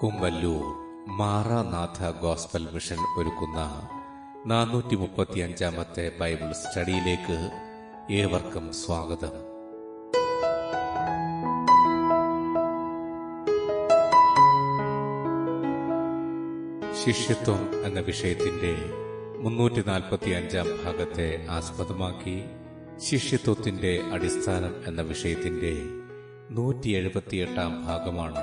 Kumballoor Maranatha gospel mission ഒരുക്കുന്ന നാനൂറ്റി മുപ്പത്തിയഞ്ചാമത്തെ Bible സ്റ്റഡിയിലേക്ക് ഏവർക്കും സ്വാഗതം. ശിഷ്യത്വം എന്ന വിഷയത്തിന്റെ മുന്നൂറ്റി നാൽപ്പത്തി അഞ്ചാം ഭാഗത്തെ ആസ്പദമാക്കി ശിഷ്യത്വത്തിന്റെ അടിസ്ഥാനം എന്ന വിഷയത്തിന്റെ നൂറ്റി എഴുപത്തിയെട്ടാം ഭാഗമാണ്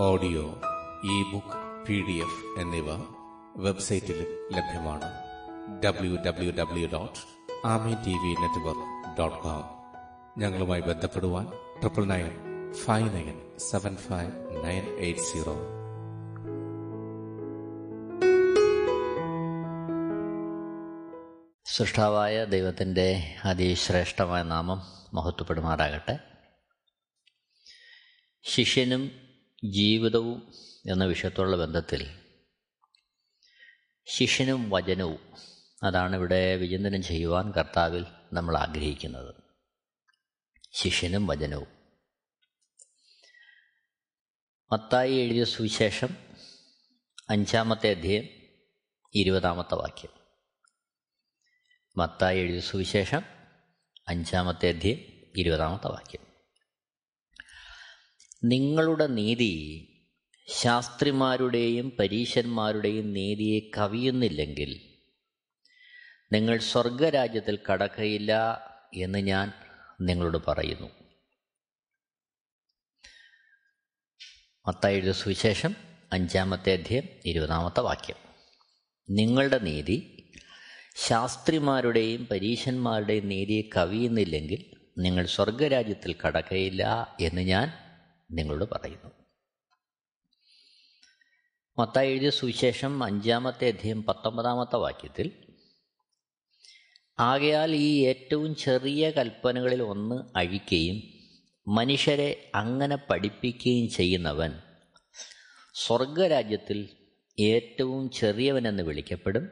audio e book P D F എന്നിവ വെബ്സൈറ്റിൽ ലഭ്യമാണ്. W W W dot Amen T V network dot com. ഞങ്ങളുമായി ബന്ധപ്പെടുവാൻ triple nine five nine seven five nine eight zero. സൃഷ്ടാവായ ദൈവത്തിന്റെ അതിശ്രേഷ്ഠമായ നാമം മഹത്വപ്പെടുമാറാകട്ടെ. ശിഷ്യനും ജീവിതവും എന്ന വിഷയത്തോടുള്ള ബന്ധത്തിൽ ശിഷ്യനും വചനവും അതാണ് ഇവിടെ വിചിന്തനം ചെയ്യുവാൻ കർത്താവിൽ നമ്മൾ ആഗ്രഹിക്കുന്നത്. ശിഷ്യനും വചനവും. മത്തായി എഴുതിയ സുവിശേഷം അഞ്ചാമത്തെ അധ്യയം ഇരുപതാമത്തെ വാക്യം. മത്തായി എഴുതിയ സുവിശേഷം അഞ്ചാമത്തെ അധ്യയം ഇരുപതാമത്തെ വാക്യം. നിങ്ങളുടെ നീതി ശാസ്ത്രിമാരുടെയും പരീശന്മാരുടെയും നീതിയെ കവിയുന്നില്ലെങ്കിൽ നിങ്ങൾ സ്വർഗരാജ്യത്തിൽ കടക്കയില്ല എന്ന് ഞാൻ നിങ്ങളോട് പറയുന്നു. മത്തായിയുടെ സുവിശേഷം അഞ്ചാമത്തെ അധ്യയം ഇരുപതാമത്തെ വാക്യം. നിങ്ങളുടെ നീതി ശാസ്ത്രിമാരുടെയും പരീശന്മാരുടെയും നീതിയെ കവിയുന്നില്ലെങ്കിൽ നിങ്ങൾ സ്വർഗരാജ്യത്തിൽ കടക്കയില്ല എന്ന് ഞാൻ നിങ്ങളോട് പറയുന്നു. മത്തായി എഴുതിയ സുവിശേഷം അഞ്ചാമത്തെ അധ്യയം പത്തൊമ്പതാമത്തെ വാക്യത്തിൽ ആകയാൽ ഈ ഏറ്റവും ചെറിയ കൽപ്പനകളിൽ ഒന്ന് അഴിക്കുകയും മനുഷ്യരെ അങ്ങനെ പഠിപ്പിക്കുകയും ചെയ്യുന്നവൻ സ്വർഗരാജ്യത്തിൽ ഏറ്റവും ചെറിയവനെന്ന് വിളിക്കപ്പെടും.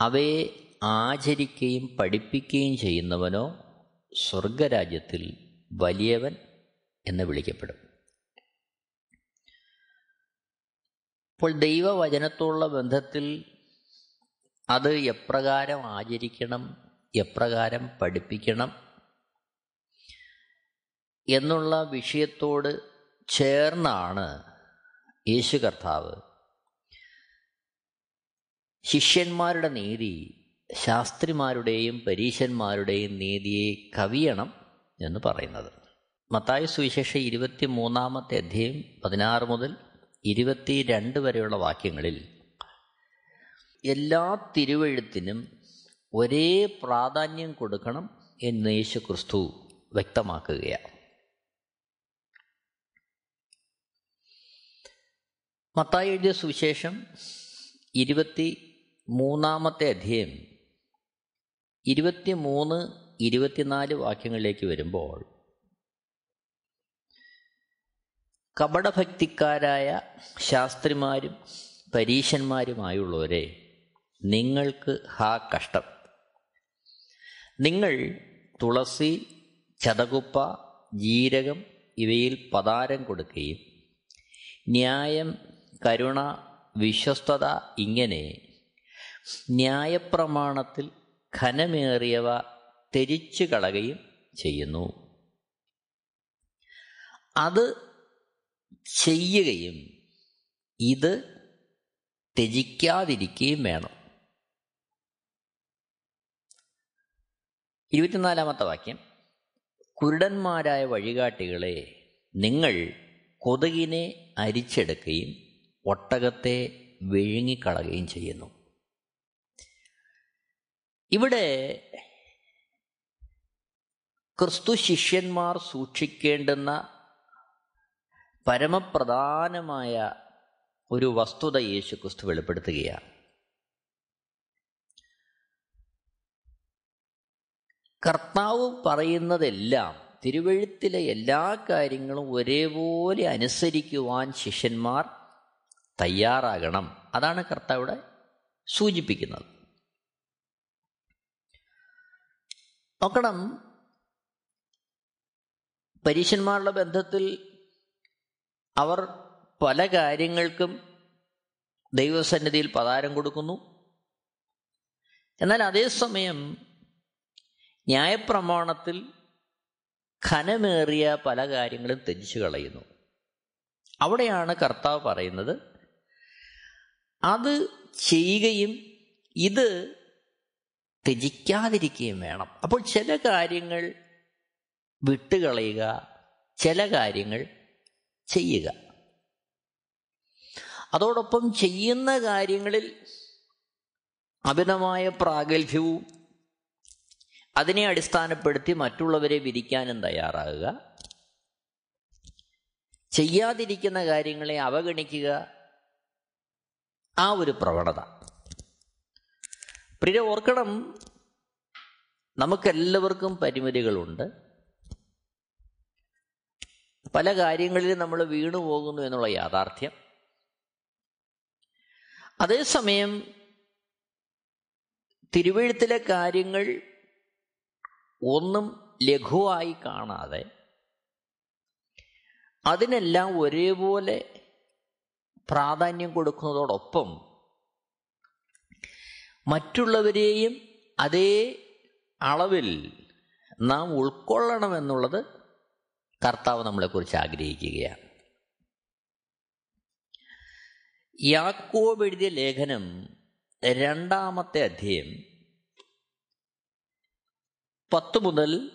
അവയെ ആചരിക്കുകയും പഠിപ്പിക്കുകയും ചെയ്യുന്നവനോ സ്വർഗരാജ്യത്തിൽ വലിയവൻ എന്ന് വിളിക്കപ്പെടും. അപ്പോൾ ദൈവവചനത്തോടുള്ള ബന്ധത്തിൽ അത് എപ്രകാരം ആചരിക്കണം എപ്രകാരം പഠിപ്പിക്കണം എന്നുള്ള വിഷയത്തോട് ചേർന്നാണ് യേശു കർത്താവ് ശിഷ്യന്മാരുടെ നീതി ശാസ്ത്രിമാരുടെയും പരീശന്മാരുടെയും നീതിയെ കവിയണം എന്ന് പറയുന്നത്. മത്തായ സുവിശേഷ ഇരുപത്തി മൂന്നാമത്തെ അധ്യയം പതിനാറ് മുതൽ ഇരുപത്തി രണ്ട് വരെയുള്ള വാക്യങ്ങളിൽ എല്ലാ തിരുവഴുത്തിനും ഒരേ പ്രാധാന്യം കൊടുക്കണം എന്ന് യേശു ക്രിസ്തു വ്യക്തമാക്കുകയാണ്. മത്തായി എഴുതിയ സുവിശേഷം ഇരുപത്തി മൂന്നാമത്തെ അധ്യയം ഇരുപത്തി മൂന്ന് ഇരുപത്തിനാല് വാക്യങ്ങളിലേക്ക് വരുമ്പോൾ കപടഭക്തിക്കാരായ ശാസ്ത്രിമാരും പരീശന്മാരുമായുള്ളവരെ നിങ്ങൾക്ക് ഹാ കഷ്ടം. നിങ്ങൾ തുളസി ചതകുപ്പ ജീരകം ഇവയിൽ പതാരം കൊടുക്കുകയും ന്യായം കരുണ വിശ്വസ്തത ഇങ്ങനെ ന്യായപ്രമാണത്തിൽ ഘനമേറിയവ തെരിച്ചു കളകയും ചെയ്യുന്നു. അത് ചെയ്യുകയും ഇത് ത്യജിക്കാതിരിക്കുകയും വേണം. ഇരുപത്തിനാലാമത്തെ വാക്യം. കുരുടന്മാരായ വഴികാട്ടികളെ നിങ്ങൾ കൊതുകിനെ അരിച്ചെടുക്കുകയും ഒട്ടകത്തെ വിഴുങ്ങിക്കളയുകയും ചെയ്യുന്നു. ഇവിടെ ക്രിസ്തു ശിഷ്യന്മാർ സൂക്ഷിക്കേണ്ടുന്ന പരമപ്രധാനമായ ഒരു വസ്തുത യേശു ക്രിസ്തു വെളിപ്പെടുത്തുകയാണ്. കർത്താവ് പറയുന്നതെല്ലാം തിരുവഴുത്തിലെ എല്ലാ കാര്യങ്ങളും ഒരേപോലെ അനുസരിക്കുവാൻ ശിഷ്യന്മാർ തയ്യാറാകണം. അതാണ് കർത്താവിടെ സൂചിപ്പിക്കുന്നത്. നോക്കണം പരീഷന്മാരുടെ ബന്ധത്തിൽ അവർ പല കാര്യങ്ങൾക്കും ദൈവസന്നിധിയിൽ പതാരം കൊടുക്കുന്നു. എന്നാൽ അതേസമയം ന്യായപ്രമാണത്തിൽ ഖനമേറിയ പല കാര്യങ്ങളും ത്യജിച്ചു കളയുന്നു. അവിടെയാണ് കർത്താവ് പറയുന്നത് അത് ചെയ്യുകയും ഇത് ത്യജിക്കാതിരിക്കുകയും വേണം. അപ്പോൾ ചില കാര്യങ്ങൾ വിട്ടുകളയുക ചില കാര്യങ്ങൾ ചെയ്യുക. അതോടൊപ്പം ചെയ്യുന്ന കാര്യങ്ങളിൽ അഭിനമായ പ്രാഗൽഭ്യവും അതിനെ അടിസ്ഥാനപ്പെടുത്തി മറ്റുള്ളവരെ വിധിക്കാനും തയ്യാറാകുക. ചെയ്യാതിരിക്കുന്ന കാര്യങ്ങളെ അവഗണിക്കുക. ആ ഒരു പ്രവണത. പ്രിയ ഓർക്കണം നമുക്കെല്ലാവർക്കും പരിമിതികളുണ്ട്. പല കാര്യങ്ങളിലും നമ്മൾ വീണു പോകുന്നു എന്നുള്ള യാഥാർത്ഥ്യം. അതേസമയം തിരുവഴുത്തിലെ കാര്യങ്ങൾ ഒന്നും ലഘുവായി കാണാതെ അതിനെല്ലാം ഒരേപോലെ പ്രാധാന്യം കൊടുക്കുന്നതോടൊപ്പം മറ്റുള്ളവരെയും അതേ അളവിൽ നാം ഉൾക്കൊള്ളണമെന്നുള്ളത് കർത്താവ് നമ്മളെക്കുറിച്ച് ആഗ്രഹിക്കുകയാണ്. യാക്കോബ് എഴുതിയ ലേഖനം രണ്ടാമത്തെ അധ്യയം പത്ത് മുതൽ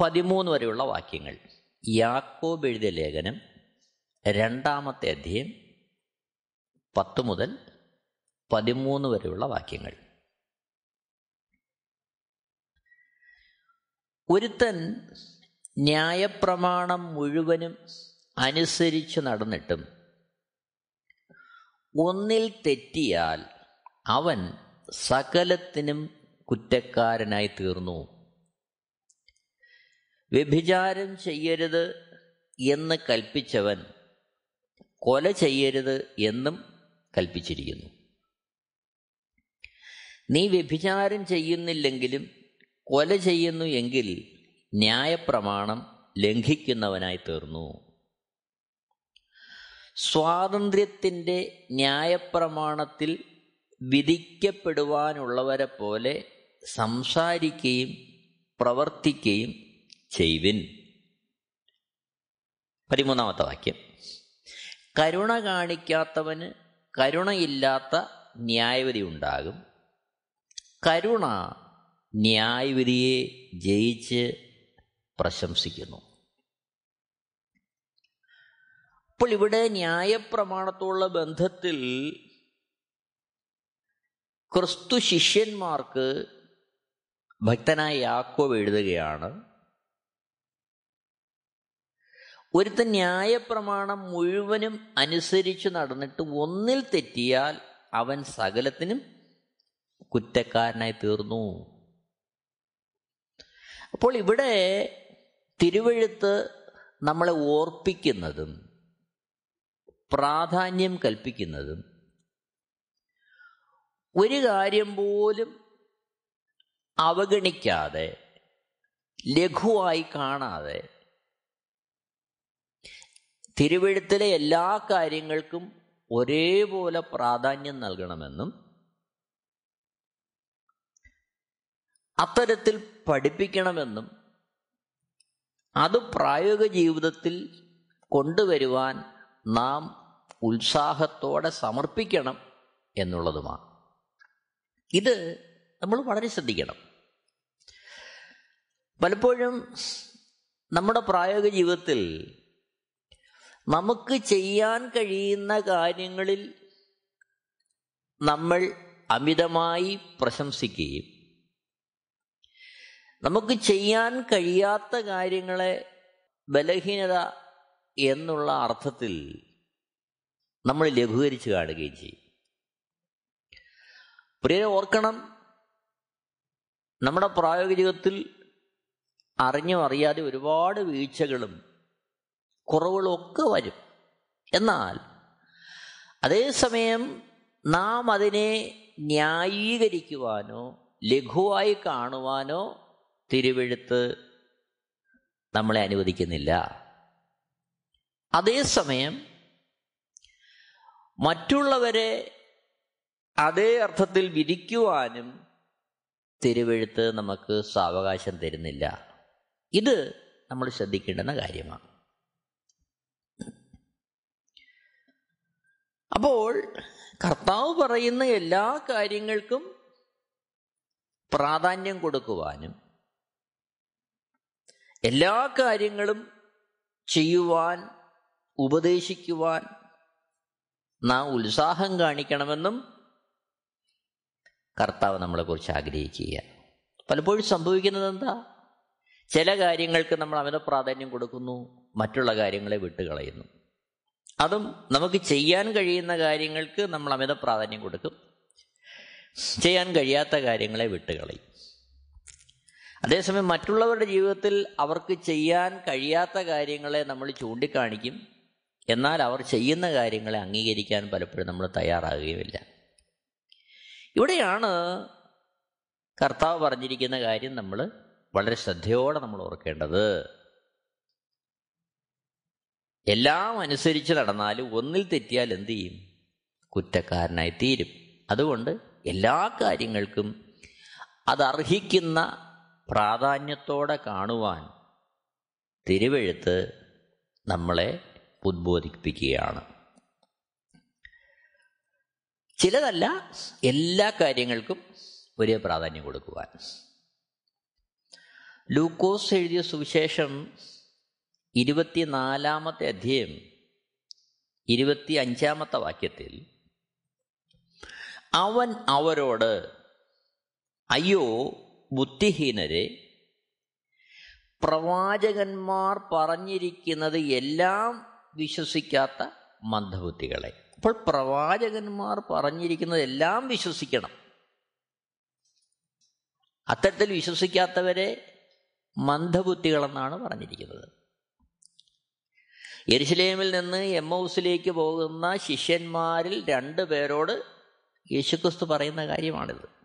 പതിമൂന്ന് വരെയുള്ള വാക്യങ്ങൾ. യാക്കോബ് എഴുതിയ ലേഖനം രണ്ടാമത്തെ അധ്യയം പത്ത് മുതൽ പതിമൂന്ന് വരെയുള്ള വാക്യങ്ങൾ. ഒരുത്തൻ ന്യായപ്രമാണം മുഴുവനും അനുസരിച്ച് നടന്നിട്ടും ഒന്നിൽ തെറ്റിയാൽ അവൻ സകലത്തിനും കുറ്റക്കാരനായി തീർന്നു. വ്യഭിചാരം ചെയ്യരുത് എന്ന് കൽപ്പിച്ചവൻ കൊല ചെയ്യരുത് എന്നും കൽപ്പിച്ചിരിക്കുന്നു. നീ വ്യഭിചാരം ചെയ്യുന്നില്ലെങ്കിലും കൊല ചെയ്യുന്നു എങ്കിൽ ന്യായപ്രമാണം ലംഘിക്കുന്നവനായി തീർന്നു സ്വാതന്ത്ര്യത്തിന്റെ ന്യായപ്രമാണത്തിൽ വിധിക്കപ്പെടുവാനുള്ളവരെ പോലെ സംസാരിക്കുകയും പ്രവർത്തിക്കുകയും ചെയ്വിൻ. പതിമൂന്നാമത്തെ വാക്യം. കരുണ കാണിക്കാത്തവന് കരുണയില്ലാത്ത ന്യായവിധി ഉണ്ടാകും. കരുണ ന്യായവിധിയെ ജയിച്ച് പ്രശംസിക്കുന്നു. അപ്പോൾ ഇവിടെ ന്യായപ്രമാണത്തോടുള്ള ബന്ധത്തിൽ ക്രിസ്തു ശിഷ്യന്മാർക്ക് ഭക്തനായ യാക്കോവ് എഴുതുകയാണ് ഒരുത്തൻ ന്യായപ്രമാണം മുഴുവനും അനുസരിച്ച് നടന്നിട്ട് ഒന്നിൽ തെറ്റിയാൽ അവൻ സകലത്തിനും കുറ്റക്കാരനായി തീർന്നു. അപ്പോൾ ഇവിടെ തിരുവഴുത്ത് നമ്മളെ ഓർപ്പിക്കുന്നതും പ്രാധാന്യം കൽപ്പിക്കുന്നതും ഒരു കാര്യം പോലും അവഗണിക്കാതെ ലഘുവായി കാണാതെ തിരുവഴുത്തിലെ എല്ലാ കാര്യങ്ങൾക്കും ഒരേപോലെ പ്രാധാന്യം നൽകണമെന്നും അത്തരത്തിൽ പഠിപ്പിക്കണമെന്നും അത് പ്രായോഗിക ജീവിതത്തിൽ കൊണ്ടുവരുവാൻ നാം ഉത്സാഹത്തോടെ സമർപ്പിക്കണം എന്നുള്ളതുമാണ്. ഇത് നമ്മൾ വളരെ ശ്രദ്ധിക്കണം. പലപ്പോഴും നമ്മുടെ പ്രായോഗിക ജീവിതത്തിൽ നമുക്ക് ചെയ്യാൻ കഴിയുന്ന കാര്യങ്ങളിൽ നമ്മൾ അമിതമായി പ്രശംസിക്കുകയും നമുക്ക് ചെയ്യാൻ കഴിയാത്ത കാര്യങ്ങളെ ബലഹീനത എന്നുള്ള അർത്ഥത്തിൽ നമ്മൾ ലഘൂകരിച്ച് കാണുകയും ചെയ്യും. പ്രിയ ഓർക്കണം നമ്മുടെ പ്രായോഗിക ജീവിതത്തിൽ അറിഞ്ഞോ അറിയാതെ ഒരുപാട് വീഴ്ചകളും കുറവുകളും ഒക്കെ വരും. എന്നാൽ അതേസമയം നാം അതിനെ ന്യായീകരിക്കുവാനോ ലഘുവായി കാണുവാനോ തിരുവെഴുത്ത് നമ്മളെ അനുവദിക്കുന്നില്ല. അതേസമയം മറ്റുള്ളവരെ അതേ അർത്ഥത്തിൽ വിധിക്കുവാനും തിരുവെഴുത്ത് നമുക്ക് സാവകാശം തരുന്നില്ല. ഇത് നമ്മൾ ശ്രദ്ധിക്കേണ്ടുന്ന കാര്യമാണ്. അപ്പോൾ കർത്താവ് പറയുന്ന എല്ലാ കാര്യങ്ങൾക്കും പ്രാധാന്യം കൊടുക്കുവാനും എല്ലാ കാര്യങ്ങളും ചെയ്യുവാൻ ഉപദേശിക്കുവാൻ നാം ഉത്സാഹം കാണിക്കണമെന്നും കർത്താവ് നമ്മളെക്കുറിച്ച് ആഗ്രഹിക്കുക പലപ്പോഴും സംഭവിക്കുന്നത് എന്താ ചില കാര്യങ്ങൾക്ക് നമ്മൾ അമിത പ്രാധാന്യം കൊടുക്കുന്നു മറ്റുള്ള കാര്യങ്ങളെ വിട്ടുകളയുന്നു. അതും നമുക്ക് ചെയ്യാൻ കഴിയുന്ന കാര്യങ്ങൾക്ക് നമ്മൾ അമിത പ്രാധാന്യം കൊടുക്കും. ചെയ്യാൻ കഴിയാത്ത കാര്യങ്ങളെ വിട്ടുകളയും. അതേസമയം മറ്റുള്ളവരുടെ ജീവിതത്തിൽ അവർക്ക് ചെയ്യാൻ കഴിയാത്ത കാര്യങ്ങളെ നമ്മൾ ചൂണ്ടിക്കാണിക്കും. എന്നാൽ അവർ ചെയ്യുന്ന കാര്യങ്ങളെ അംഗീകരിക്കാൻ പലപ്പോഴും നമ്മൾ തയ്യാറാകുകയുമില്ല. ഇവിടെയാണ് കർത്താവ് പറഞ്ഞിരിക്കുന്ന കാര്യം നമ്മൾ വളരെ ശ്രദ്ധയോടെ നമ്മൾ ഓർക്കേണ്ടത്. എല്ലാം അനുസരിച്ച് നടന്നാൽ ഒന്നിൽ തെറ്റിയാൽ എന്തു ചെയ്യും? കുറ്റക്കാരനായി തീരും അതുകൊണ്ട് എല്ലാ കാര്യങ്ങൾക്കും അതർഹിക്കുന്ന പ്രാധാന്യത്തോടെ കാണുവാൻ തിരുവെഴുത്ത് നമ്മളെ ഉദ്ബോധിപ്പിക്കുകയാണ്. ചിലതല്ല എല്ലാ കാര്യങ്ങൾക്കും ഒരേ പ്രാധാന്യം കൊടുക്കുവാൻ. ലൂക്കോസ് എഴുതിയ സുവിശേഷം ഇരുപത്തിനാലാമത്തെ അധ്യയം ഇരുപത്തി അഞ്ചാമത്തെ വാക്യത്തിൽ അവൻ അവരോട് അയ്യോ ബുദ്ധിഹീനരെ പ്രവാചകന്മാർ പറഞ്ഞിരിക്കുന്നത് എല്ലാം വിശ്വസിക്കാത്ത മന്ദബുദ്ധികളെ. അപ്പോൾ പ്രവാചകന്മാർ പറഞ്ഞിരിക്കുന്നത് എല്ലാം വിശ്വസിക്കണം. അത്തരത്തിൽ വിശ്വസിക്കാത്തവരെ മന്ദബുദ്ധികളെന്നാണ് പറഞ്ഞിരിക്കുന്നത്. യെരുശലേമിൽ നിന്ന് എം ഹൗസിലേക്ക് പോകുന്ന ശിഷ്യന്മാരിൽ രണ്ടു പേരോട് യേശുക്രിസ്തു പറയുന്ന കാര്യമാണിത്.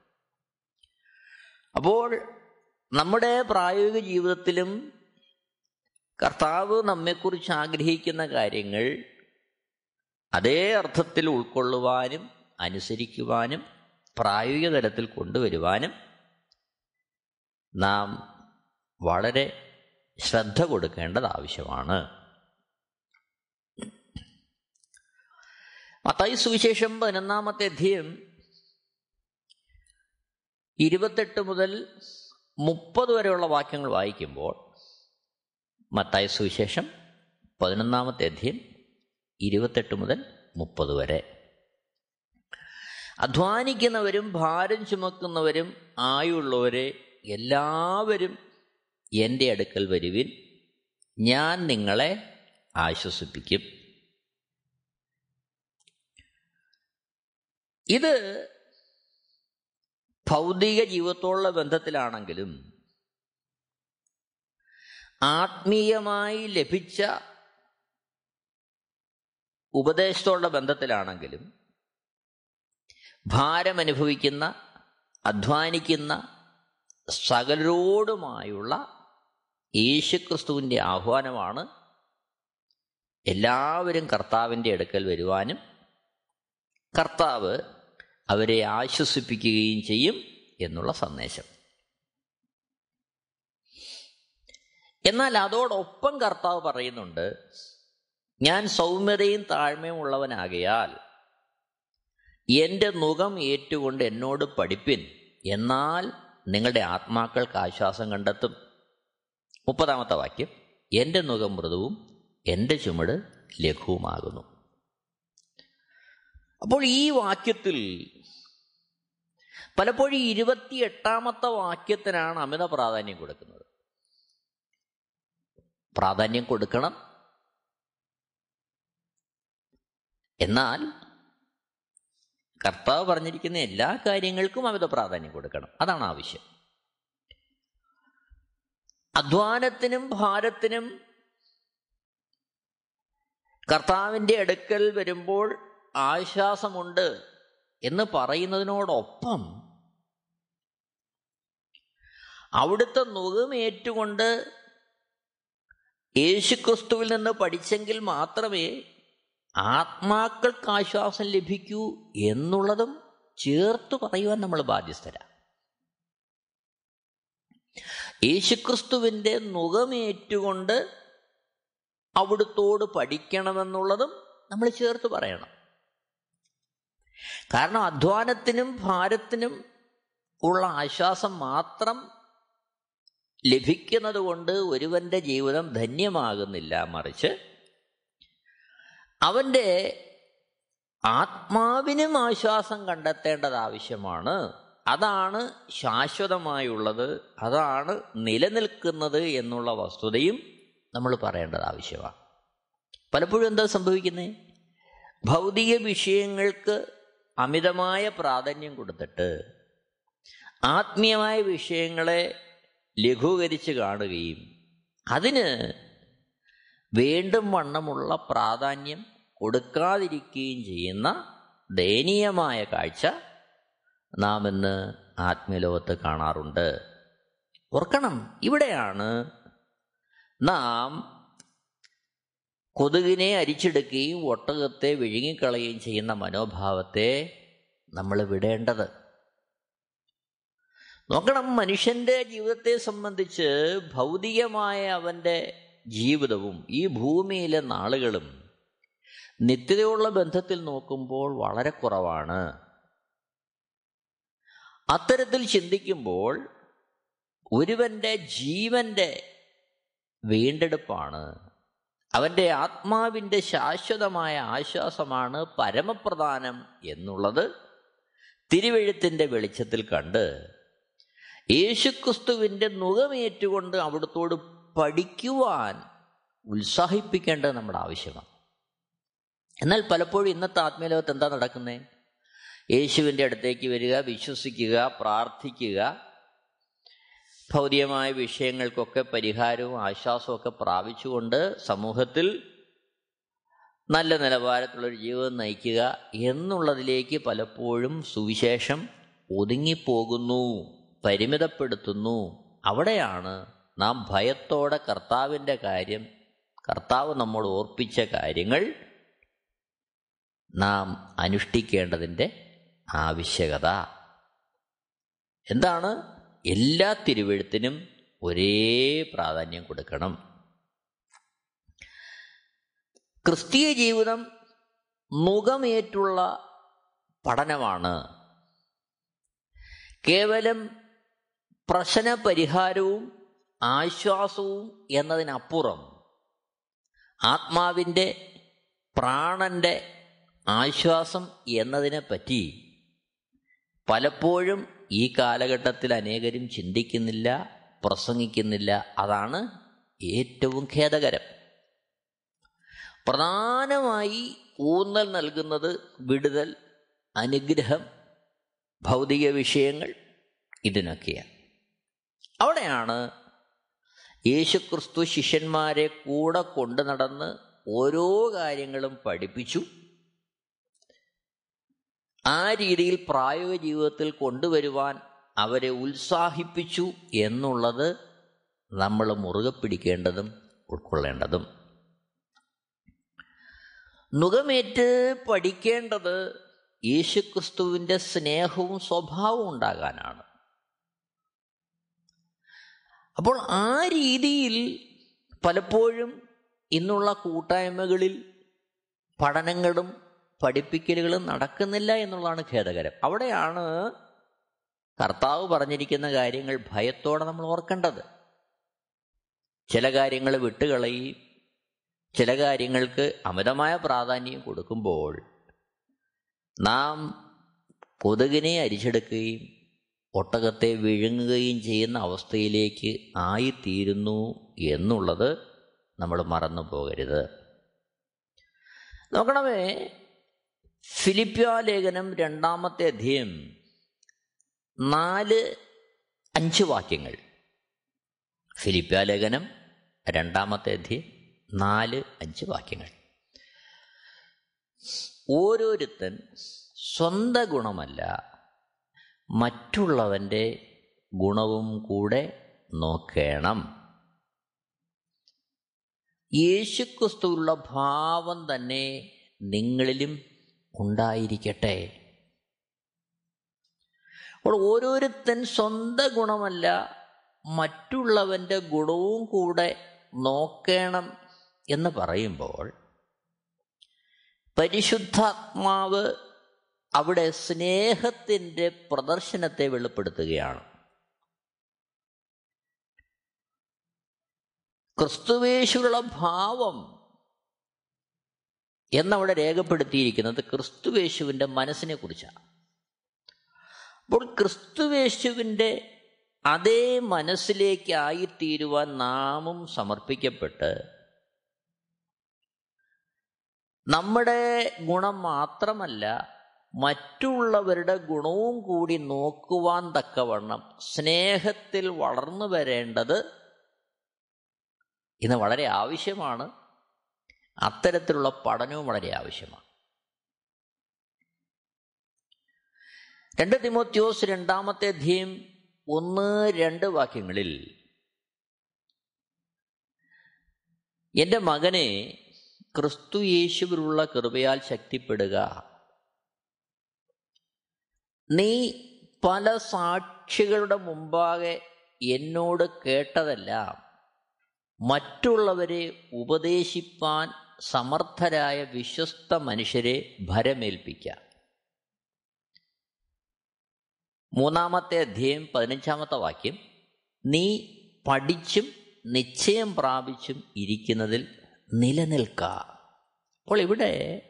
അപ്പോൾ നമ്മുടെ പ്രായോഗിക ജീവിതത്തിലും കർത്താവ് നമ്മെക്കുറിച്ച് ആഗ്രഹിക്കുന്ന കാര്യങ്ങൾ അതേ അർത്ഥത്തിൽ ഉൾക്കൊള്ളുവാനും അനുസരിക്കുവാനും പ്രായോഗിക തലത്തിൽ കൊണ്ടുവരുവാനും നാം വളരെ ശ്രദ്ധ കൊടുക്കേണ്ടത് ആവശ്യമാണ്. മത്തായി സുവിശേഷം പതിനൊന്നാമത്തെ അധ്യയം ഇരുപത്തെട്ട് മുതൽ മുപ്പത് വരെയുള്ള വാക്യങ്ങൾ വായിക്കുമ്പോൾ മത്തായ സുവിശേഷം പതിനൊന്നാമത്തെ അധ്യയം ഇരുപത്തെട്ട് മുതൽ മുപ്പത് വരെ. അധ്വാനിക്കുന്നവരും ഭാരം ചുമക്കുന്നവരും ആയുള്ളവരെ എല്ലാവരും എന്റെ അടുക്കൽ വരുവിൻ. ഞാൻ നിങ്ങളെ ആശ്വസിപ്പിക്കും. ഇത് ഭൗതിക ജീവിതത്തോടുള്ള ബന്ധത്തിലാണെങ്കിലും ആത്മീയമായി ലഭിച്ച ഉപദേശത്തോടുള്ള ബന്ധത്തിലാണെങ്കിലും ഭാരമനുഭവിക്കുന്ന അധ്വാനിക്കുന്ന സകലരോടുമായുള്ള യേശുക്രിസ്തുവിന്റെ ആഹ്വാനമാണ് എല്ലാവരും കർത്താവിന്റെ അടുക്കൽ വരുവാനും കർത്താവ് അവരെ ആശ്വസിപ്പിക്കുകയും ചെയ്യും എന്നുള്ള സന്ദേശം. എന്നാൽ അതോടൊപ്പം കർത്താവ് പറയുന്നുണ്ട് ഞാൻ സൗമ്യതയും താഴ്മയും ഉള്ളവനാകയാൽ എന്റെ മുഖം ഏറ്റുകൊണ്ട് എന്നോട് പഠിപ്പിൻ എന്നാൽ നിങ്ങളുടെ ആത്മാക്കൾക്ക് ആശ്വാസം കണ്ടെത്തും. മുപ്പതാമത്തെ വാക്യം എന്റെ മുഖം മൃദുവും എന്റെ ചുമട് ലഘുവുമാകുന്നു. അപ്പോൾ ഈ വാക്യത്തിൽ പലപ്പോഴും ഇരുപത്തിയെട്ടാമത്തെ വാക്യത്തിനാണ് അമിത പ്രാധാന്യം കൊടുക്കുന്നത്. പ്രാധാന്യം കൊടുക്കണം. എന്നാൽ കർത്താവ് പറഞ്ഞിരിക്കുന്ന എല്ലാ കാര്യങ്ങൾക്കും അമിത പ്രാധാന്യം കൊടുക്കണം. അതാണ് ആവശ്യം അധ്വാനത്തിനും ഭാരത്തിനും കർത്താവിന്റെ അടുക്കൽ വരുമ്പോൾ ആശ്വാസമുണ്ട് എന്ന് പറയുന്നതിനോടൊപ്പം അവിടുത്തെ നുകമേറ്റുകൊണ്ട് യേശുക്രിസ്തുവിൽ നിന്ന് പഠിച്ചെങ്കിൽ മാത്രമേ ആത്മാക്കൾക്ക് ആശ്വാസം ലഭിക്കൂ എന്നുള്ളതും ചേർത്ത് പറയുവാൻ നമ്മൾ ബാധ്യസ്ഥരാ. യേശുക്രിസ്തുവിന്റെ നുകമേറ്റുകൊണ്ട് അവിടുത്തോട് പഠിക്കണമെന്നുള്ളതും നമ്മൾ ചേർത്ത് പറയണം. കാരണം അധ്വാനത്തിനും ഭാരത്തിനും ഉള്ള ആശ്വാസം മാത്രം ലഭിക്കുന്നത് കൊണ്ട് ഒരുവന്റെ ജീവിതം ധന്യമാകുന്നില്ല മറിച്ച് അവന്റെ ആത്മാവിനും ആശ്വാസം കണ്ടെത്തേണ്ടത് ആവശ്യമാണ്. അതാണ് ശാശ്വതമായുള്ളത് അതാണ് നിലനിൽക്കുന്നത് എന്നുള്ള വസ്തുതയും നമ്മൾ പറയേണ്ടത് ആവശ്യമാണ്. പലപ്പോഴും എന്താ സംഭവിക്കുന്നത് ഭൗതിക വിഷയങ്ങൾക്ക് അമിതമായ പ്രാധാന്യം കൊടുത്തിട്ട് ആത്മീയമായ വിഷയങ്ങളെ ലഘൂകരിച്ച് കാണുകയും അതിന് വേണ്ടും വണ്ണമുള്ള പ്രാധാന്യം കൊടുക്കാതിരിക്കുകയും ചെയ്യുന്ന ദയനീയമായ കാഴ്ച നാം ഇന്ന് ആത്മീയലോകത്ത് കാണാറുണ്ട്. ഓർക്കണം ഇവിടെയാണ് നാം കൊതുകിനെ അരിച്ചെടുക്കുകയും ഒട്ടകത്തെ വിഴുങ്ങിക്കളയുകയും ചെയ്യുന്ന മനോഭാവത്തെ നമ്മൾ വിടേണ്ടത്. നോക്കണം മനുഷ്യന്റെ ജീവിതത്തെ സംബന്ധിച്ച് ഭൗതികമായ അവന്റെ ജീവിതവും ഈ ഭൂമിയിലെ നാളുകളും നിത്യതയുള്ള ബന്ധത്തിൽ നോക്കുമ്പോൾ വളരെ കുറവാണ്. അത്തരത്തിൽ ചിന്തിക്കുമ്പോൾ ഒരുവന്റെ ജീവന്റെ വീണ്ടെടുപ്പാണ് അവന്റെ ആത്മാവിന്റെ ശാശ്വതമായ ആശ്വാസമാണ് പരമപ്രധാനം എന്നുള്ളത് തിരുവെഴുത്തിന്റെ വെളിച്ചത്തിൽ കണ്ട് യേശുക്രിസ്തുവിന്റെ മുഖമേറ്റുകൊണ്ട് അവിടുത്തോട് പഠിക്കുവാൻ ഉത്സാഹിപ്പിക്കേണ്ടത് നമ്മുടെ ആവശ്യമാണ്. എന്നാൽ പലപ്പോഴും ഇന്നത്തെ ആത്മീയലോകത്ത് എന്താ നടക്കുന്നത് യേശുവിന്റെ അടുത്തേക്ക് വരിക വിശ്വസിക്കുക പ്രാർത്ഥിക്കുക ഭൗതികമായ വിഷയങ്ങൾക്കൊക്കെ പരിഹാരവും ആശ്വാസവും ഒക്കെ പ്രാപിച്ചുകൊണ്ട് സമൂഹത്തിൽ നല്ല നിലവാരത്തിലുള്ളൊരു ജീവിതം നയിക്കുക എന്നുള്ളതിലേക്ക് പലപ്പോഴും സുവിശേഷം ഒതുങ്ങിപ്പോകുന്നു പരിമിതപ്പെടുത്തുന്നു. അവിടെയാണ് നാം ഭയത്തോടെ കർത്താവിന്റെ കാര്യം കർത്താവ് നമ്മൾ ഓർപ്പിച്ച കാര്യങ്ങൾ നാം അനുഷ്ഠിക്കേണ്ടതിന്റെ ആവശ്യകത. എന്താണ്? എല്ലാ തിരുവെഴുത്തിനും ഒരേ പ്രാധാന്യം കൊടുക്കണം. ക്രിസ്തീയ ജീവിതം മുഖമേറ്റുള്ള പഠനമാണ്. കേവലം പ്രശ്നപരിഹാരവും ആശ്വാസവും എന്നതിനപ്പുറം ആത്മാവിന്റെ പ്രാണന്റെ ആശ്വാസം എന്നതിനെ പറ്റി പലപ്പോഴും ഈ കാലഘട്ടത്തിൽ അനേകരും ചിന്തിക്കുന്നില്ല പ്രസംഗിക്കുന്നില്ല. അതാണ് ഏറ്റവും ഖേദകരം. പ്രധാനമായി ഊന്നൽ നൽകുന്നത് വിടുതൽ അനുഗ്രഹം ഭൗതിക വിഷയങ്ങൾ ഇതിനൊക്കെയാണ്. അവിടെയാണ് യേശുക്രിസ്തു ശിഷ്യന്മാരെ കൂടെ കൊണ്ടു നടന്ന് ഓരോ കാര്യങ്ങളും പഠിപ്പിച്ചു. ആ രീതിയിൽ പ്രായോഗിക ജീവിതത്തിൽ കൊണ്ടുവരുവാൻ അവരെ ഉത്സാഹിപ്പിച്ചു എന്നുള്ളത് നമ്മൾ മുറുകെ പിടിക്കേണ്ടതും ഉൾക്കൊള്ളേണ്ടതും. നുകമേറ്റ് പഠിക്കേണ്ടത് യേശുക്രിസ്തുവിന്റെ സ്നേഹവും സ്വഭാവവും ഉണ്ടാകാനാണ്. അപ്പോൾ ആ രീതിയിൽ പലപ്പോഴും ഇന്നുള്ള കൂട്ടായ്മകളിൽ പഠനങ്ങളും പഠിപ്പിക്കലുകളും നടക്കുന്നില്ല എന്നുള്ളതാണ് ഖേദകരം. അവിടെയാണ് കർത്താവ് പറഞ്ഞിരിക്കുന്ന കാര്യങ്ങൾ ഭയത്തോടെ നമ്മൾ ഓർക്കേണ്ടത്. ചില കാര്യങ്ങൾ വിട്ടുകളയും ചില കാര്യങ്ങൾക്ക് അമിതമായ പ്രാധാന്യം കൊടുക്കുമ്പോൾ നാം കൊതുകിനെ അരിച്ചെടുക്കുകയും ഒട്ടകത്തെ വിഴുങ്ങുകയും ചെയ്യുന്ന അവസ്ഥയിലേക്ക് ആയിത്തീരുന്നു എന്നുള്ളത് നമ്മൾ മറന്നു പോകരുത് നോക്കണമേ ഫിലിപ്പ്യ ലേഖനം രണ്ടാമത്തെ അധ്യയം നാല് അഞ്ച് വാക്യങ്ങൾ. ഫിലിപ്പ്യാലേഖനം രണ്ടാമത്തെ അധ്യയം നാല് അഞ്ച് വാക്യങ്ങൾ. ഓരോരുത്തൻ സ്വന്ത ഗുണമല്ല മറ്റുള്ളവന്റെ ഗുണവും കൂടെ നോക്കണം. യേശുക്രിസ്തുവിലുള്ള ഭാവം തന്നെ നിങ്ങളിലും ഉണ്ടായിരിക്കട്ടെ. അപ്പോൾ ഓരോരുത്തൻ സ്വന്തം ഗുണമല്ല മറ്റുള്ളവന്റെ ഗുണവും കൂടെ നോക്കണം എന്ന് പറയുമ്പോൾ പരിശുദ്ധാത്മാവ് അവിടെ സ്നേഹത്തിന്റെ പ്രദർശനത്തെ വെളിപ്പെടുത്തുകയാണ്. ക്രിസ്തുവേശുള്ള ഭാവം എന്നവിടെ രേഖപ്പെടുത്തിയിരിക്കുന്നത് ക്രിസ്തുവേശുവിന്റെ മനസ്സിനെ കുറിച്ചാണ് അപ്പോൾ ക്രിസ്തുവേശുവിന്റെ അതേ മനസ്സിലേക്കായിത്തീരുവാൻ നാമും സമർപ്പിക്കപ്പെട്ട് നമ്മുടെ ഗുണം മാത്രമല്ല മറ്റുള്ളവരുടെ ഗുണവും കൂടി നോക്കുവാൻ തക്കവണ്ണം സ്നേഹത്തിൽ വളർന്നു വരേണ്ടത് ഇന്ന് വളരെ ആവശ്യമാണ്. അത്തരത്തിലുള്ള പഠനവും വളരെ ആവശ്യമാണ്. രണ്ട് തിമോത്യോസ് രണ്ടാമത്തെ അധ്യയം ഒന്ന് രണ്ട് വാക്യങ്ങളിൽ എന്റെ മകനെ ക്രിസ്തു യേശുവിലുള്ള കൃപയാൽ ശക്തിപ്പെടുക. നീ പല സാക്ഷികളുടെ മുമ്പാകെ എന്നോട് കേട്ടതെല്ലാം മറ്റുള്ളവരെ ഉപദേശിപ്പാൻ സമർത്ഥരായ വിശ്വസ്ത മനുഷ്യരെ ഭരമേൽപ്പിക്കുക മൂന്നാമത്തെ അധ്യയം പതിനഞ്ചാമത്തെ വാക്യം നീ പഠിച്ചും നിശ്ചയം പ്രാപിച്ചും ഇരിക്കുന്നതിൽ നിലനിൽക്ക. അപ്പോൾ ഇവിടെ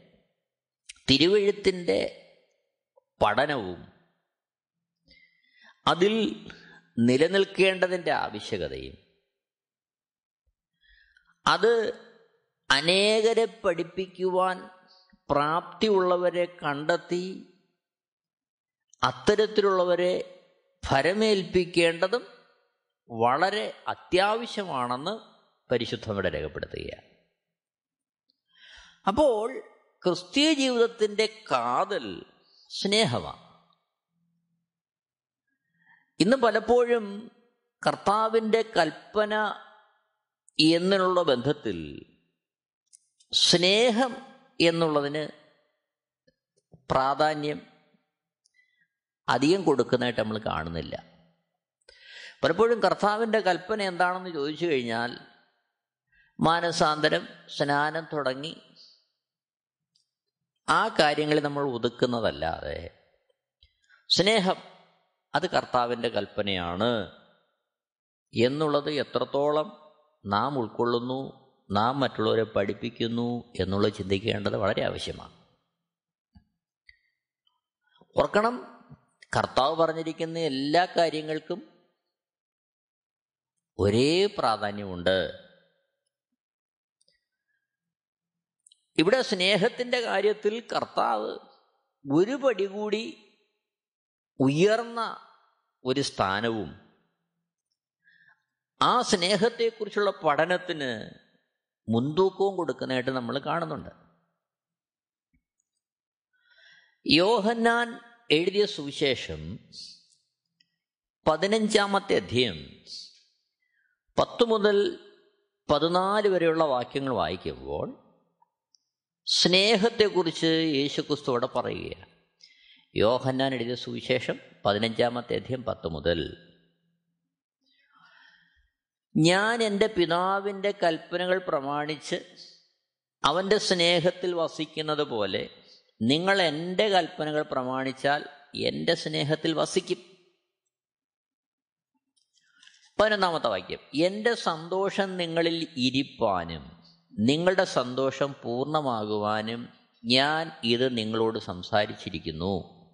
തിരുവഴുത്തിന്റെ പഠനവും അതിൽ നിലനിൽക്കേണ്ടതിന്റെ ആവശ്യകതയും അത് അനേകരെ പഠിപ്പിക്കുവാൻ പ്രാപ്തിയുള്ളവരെ കണ്ടെത്തി അത്തരത്തിലുള്ളവരെ ഫരമേൽപ്പിക്കേണ്ടതും വളരെ അത്യാവശ്യമാണെന്ന് പരിശുദ്ധമിടെ രേഖപ്പെടുത്തുകയാണ്. അപ്പോൾ ക്രിസ്തീയ ജീവിതത്തിന്റെ കാതൽ സ്നേഹമാണ്. ഇന്ന് പലപ്പോഴും കർത്താവിന്റെ കൽപ്പന എന്നുള്ള ബന്ധത്തിൽ സ്നേഹം എന്നുള്ളതിന് പ്രാധാന്യം അധികം കൊടുക്കുന്നതായിട്ട് നമ്മൾ കാണുന്നില്ല. പലപ്പോഴും കർത്താവിന്റെ കൽപ്പന എന്താണെന്ന് ചോദിച്ചു കഴിഞ്ഞാൽ മാനസാന്തരം സ്നാനം തുടങ്ങി ആ കാര്യങ്ങളിൽ നമ്മൾ ഒതുക്കുന്നതല്ലാതെ സ്നേഹം അത് കർത്താവിന്റെ കൽപ്പനയാണ് എന്നുള്ളത് എത്രത്തോളം നാം ഉൾക്കൊള്ളുന്നു നാം മറ്റുള്ളവരെ പഠിപ്പിക്കുന്നു എന്നുള്ളത് ചിന്തിക്കേണ്ടത് വളരെ ആവശ്യമാണ്. ഓർക്കണം കർത്താവ് പറഞ്ഞിരിക്കുന്ന എല്ലാ കാര്യങ്ങൾക്കും ഒരേ പ്രാധാന്യമുണ്ട്. ഇവിടെ സ്നേഹത്തിന്റെ കാര്യത്തിൽ കർത്താവ് ഒരു പടി കൂടി ഉയർന്ന ഒരു സ്ഥാനവും ആ സ്നേഹത്തെക്കുറിച്ചുള്ള പഠനത്തിന് മുൻതൂക്കവും കൊടുക്കുന്നതായിട്ട് നമ്മൾ കാണുന്നുണ്ട്. യോഹന്നാൻ എഴുതിയ സുവിശേഷം പതിനഞ്ചാമത്തെ അധ്യയം പത്ത് മുതൽ പതിനാല് വരെയുള്ള വാക്യങ്ങൾ വായിക്കുമ്പോൾ സ്നേഹത്തെക്കുറിച്ച് യേശുക്രിസ്തു അവിടെ പറയുകയാണ്. യോഹന്നാൻ എഴുതിയ സുവിശേഷം പതിനഞ്ചാമത്തെ അധ്യയം പത്ത് മുതൽ ഞാൻ എന്റെ പിതാവിന്റെ കൽപ്പനകൾ പ്രമാണിച്ച് അവന്റെ സ്നേഹത്തിൽ വസിക്കുന്നത് പോലെ നിങ്ങൾ എന്റെ കൽപ്പനകൾ പ്രമാണിച്ചാൽ എന്റെ സ്നേഹത്തിൽ വസിക്കും. പതിനൊന്നാമത്തെ വാക്യം. എന്റെ സന്തോഷം നിങ്ങളിൽ ഇരിപ്പാനും നിങ്ങളുടെ സന്തോഷം പൂർണമാകുവാനും ഞാൻ ഇത് നിങ്ങളോട് സംസാരിച്ചിരിക്കുന്നു.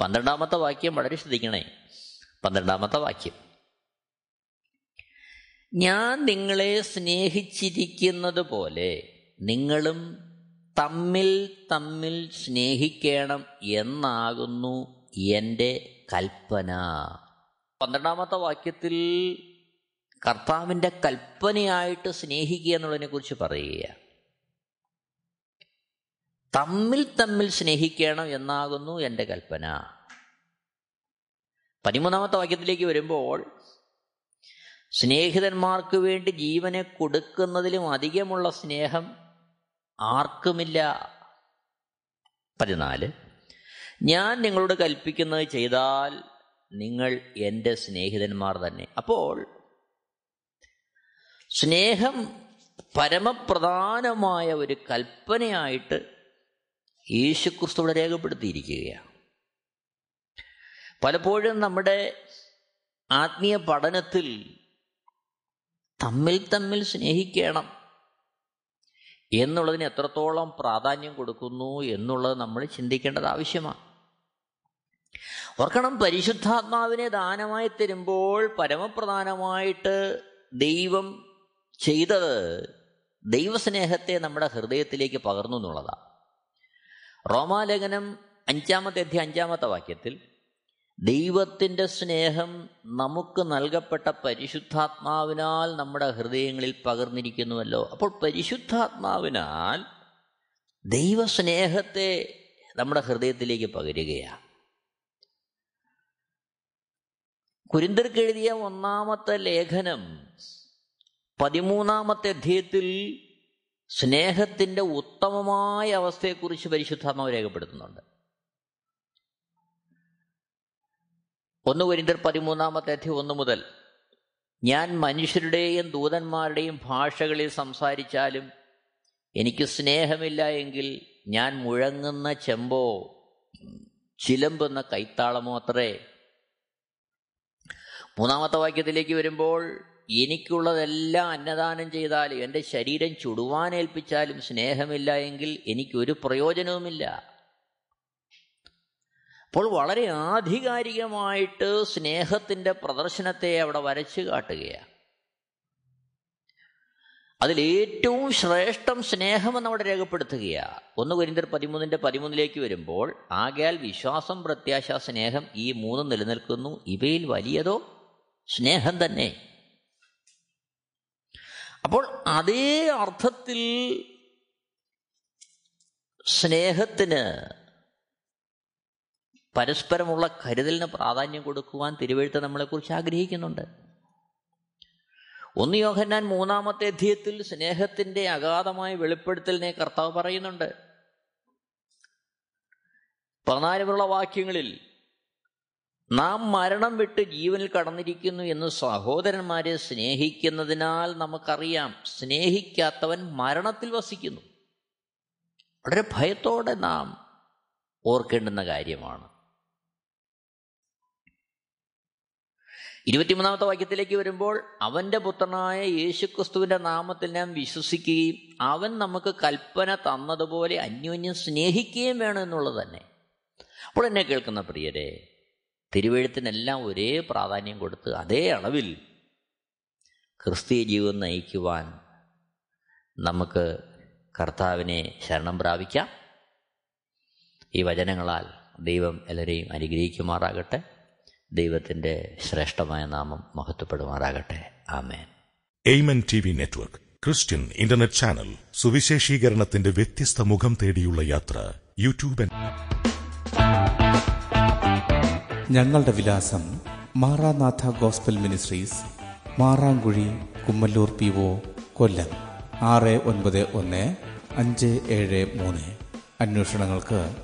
പന്ത്രണ്ടാമത്തെ വാക്യം വളരെ ശ്രദ്ധിക്കണേ. പന്ത്രണ്ടാമത്തെ വാക്യം. ഞാൻ നിങ്ങളെ സ്നേഹിച്ചിരിക്കുന്നത് പോലെ നിങ്ങളും തമ്മിൽ തമ്മിൽ സ്നേഹിക്കണം എന്നാകുന്നു എന്റെ കൽപ്പന. പന്ത്രണ്ടാമത്തെ വാക്യത്തിൽ കർത്താവിന്റെ കൽപ്പനയായിട്ട് സ്നേഹിക്കുക എന്നുള്ളതിനെ കുറിച്ച് പറയുക. തമ്മിൽ തമ്മിൽ സ്നേഹിക്കണം എന്നാകുന്നു എന്റെ കൽപ്പന. പതിമൂന്നാമത്തെ വാക്യത്തിലേക്ക് വരുമ്പോൾ സ്നേഹിതന്മാർക്ക് വേണ്ടി ജീവനെ കൊടുക്കുന്നതിലും അധികമുള്ള സ്നേഹം ആർക്കുമില്ല. പതിനാല് ഞാൻ നിങ്ങളോട് കൽപ്പിക്കുന്നത് ചെയ്താൽ നിങ്ങൾ എന്റെ സ്നേഹിതന്മാർ തന്നെ. അപ്പോൾ സ്നേഹം പരമപ്രധാനമായ ഒരു കൽപ്പനയായിട്ട് യേശുക്രിസ്തുവിടെ രേഖപ്പെടുത്തിയിരിക്കുകയാണ്. പലപ്പോഴും നമ്മുടെ ആത്മീയ പഠനത്തിൽ തമ്മിൽ തമ്മിൽ സ്നേഹിക്കണം. എന്നുള്ളതിന് എത്രത്തോളം പ്രാധാന്യം കൊടുക്കുന്നു എന്നുള്ളത് നമ്മൾ ചിന്തിക്കേണ്ടത് ആവശ്യമാണ്. ഓർക്കണം പരിശുദ്ധാത്മാവിനെ ദാനമായി തരുമ്പോൾ പരമപ്രധാനമായിട്ട് ദൈവം ചെയ്തത് ദൈവസ്നേഹത്തെ നമ്മുടെ ഹൃദയത്തിലേക്ക് പകർന്നു എന്നുള്ളതാണ്. റോമാലേഖനം അഞ്ചാമത്തെ അധ്യയ അഞ്ചാമത്തെ വാക്യത്തിൽ ദൈവത്തിന്റെ സ്നേഹം നമുക്ക് നൽകപ്പെട്ട പരിശുദ്ധാത്മാവിനാൽ നമ്മുടെ ഹൃദയങ്ങളിൽ പകർന്നിരിക്കുന്നുവല്ലോ. അപ്പോൾ പരിശുദ്ധാത്മാവിനാൽ ദൈവസ്നേഹത്തെ നമ്മുടെ ഹൃദയത്തിലേക്ക് പകരുകയാണ്. കുരിന്തർക്ക് എഴുതിയ ഒന്നാമത്തെ ലേഖനം പതിമൂന്നാമത്തെ അധ്യയത്തിൽ സ്നേഹത്തിന്റെ ഉത്തമമായ അവസ്ഥയെക്കുറിച്ച് പരിശുദ്ധാത്മാവ് രേഖപ്പെടുത്തുന്നുണ്ട്. ഒന്ന് കുരിന്തർ പതിമൂന്നാമത്തെ അധ്യയം ഒന്ന് മുതൽ. ഞാൻ മനുഷ്യരുടെയും ദൂതന്മാരുടെയും ഭാഷകളിൽ സംസാരിച്ചാലും എനിക്ക് സ്നേഹമില്ല എങ്കിൽ ഞാൻ മുഴങ്ങുന്ന ചെമ്പോ ചിലമ്പുന്ന കൈത്താളമോ അത്രേ. മൂന്നാമത്തെ വാക്യത്തിലേക്ക് വരുമ്പോൾ എനിക്കുള്ളതെല്ലാം അന്നദാനം ചെയ്താലും എന്റെ ശരീരം ചുടുവാനേൽപ്പിച്ചാലും സ്നേഹമില്ല എങ്കിൽ എനിക്കൊരു പ്രയോജനവുമില്ല. അപ്പോൾ വളരെ ആധികാരികമായിട്ട് സ്നേഹത്തിന്റെ പ്രദർശനത്തെ അവിടെ വരച്ചു കാട്ടുകയാണ്. അതിലേറ്റവും ശ്രേഷ്ഠം സ്നേഹമെന്ന് അവിടെ രേഖപ്പെടുത്തുകയാണ് ഒന്ന് കുരിന്തർ പതിമൂന്നിന്റെ പതിമൂന്നിലേക്ക് വരുമ്പോൾ ആകയാൽ വിശ്വാസം പ്രത്യാശ സ്നേഹം ഈ മൂന്ന് നിലനിൽക്കുന്നു. ഇവയിൽ വലിയതോ സ്നേഹം തന്നെ. അപ്പോൾ അതേ അർത്ഥത്തിൽ സ്നേഹത്തിന് പരസ്പരമുള്ള കരുതലിന് പ്രാധാന്യം കൊടുക്കുവാൻ തിരുവഴുത്ത് നമ്മളെക്കുറിച്ച് ആഗ്രഹിക്കുന്നുണ്ട്. ഒന്ന് യോഹന്നാൻ മൂന്നാമത്തെ അധ്യയത്തിൽ സ്നേഹത്തിന്റെ അഗാധമായ വെളിപ്പെടുത്തലിനെ കർത്താവ് പറയുന്നുണ്ട്. പതിനാലുമുള്ള വാക്യങ്ങളിൽ നാം മരണം വിട്ട് ജീവനിൽ കടന്നിരിക്കുന്നു എന്ന് സഹോദരന്മാരെ സ്നേഹിക്കുന്നതിനാൽ നമുക്കറിയാം സ്നേഹിക്കാത്തവൻ മരണത്തിൽ വസിക്കുന്നു. വളരെ ഭയത്തോടെ നാം ഓർക്കേണ്ടുന്ന കാര്യമാണ്. ഇരുപത്തിമൂന്നാമത്തെ വാക്യത്തിലേക്ക് വരുമ്പോൾ അവന്റെ പുത്രനായ യേശുക്രിസ്തുവിന്റെ നാമത്തിൽ ഞാൻ വിശ്വസിക്കുകയും അവൻ നമുക്ക് കൽപ്പന തന്നതുപോലെ അന്യോന്യം സ്നേഹിക്കുകയും വേണം എന്നുള്ളത് തന്നെ. അപ്പോൾ എന്നെ കേൾക്കുന്ന പ്രിയരെ തിരുവഴുത്തിനെല്ലാം ഒരേ പ്രാധാന്യം കൊടുത്ത് അതേ അളവിൽ ക്രിസ്തീയ ജീവൻ നയിക്കുവാൻ നമുക്ക് കർത്താവിനെ ശരണം പ്രാപിക്കാം. ഈ വചനങ്ങളാൽ ദൈവം എല്ലാവരെയും അനുഗ്രഹിക്കുമാറാകട്ടെ. ദൈവത്തിന്റെ ശ്രേഷ്ഠമായ നാമം മഹത്വപ്പെടുമാറാകട്ടെ. ആമേൻ. Amen T V network Christian internet channel സുവിശേഷീകരണത്തിന്റെ വ്യത്യസ്ത മുഖം തേടിയുള്ള യാത്ര യൂട്യൂബ് ഞങ്ങളുടെ വിലാസം Maranatha gospel ministries Marankuzhi Kummalloor P O Kollam. ആറ് ഒൻപത് ഒന്ന് അഞ്ച് ഏഴ് മൂന്ന്. അന്വേഷണങ്ങൾക്ക്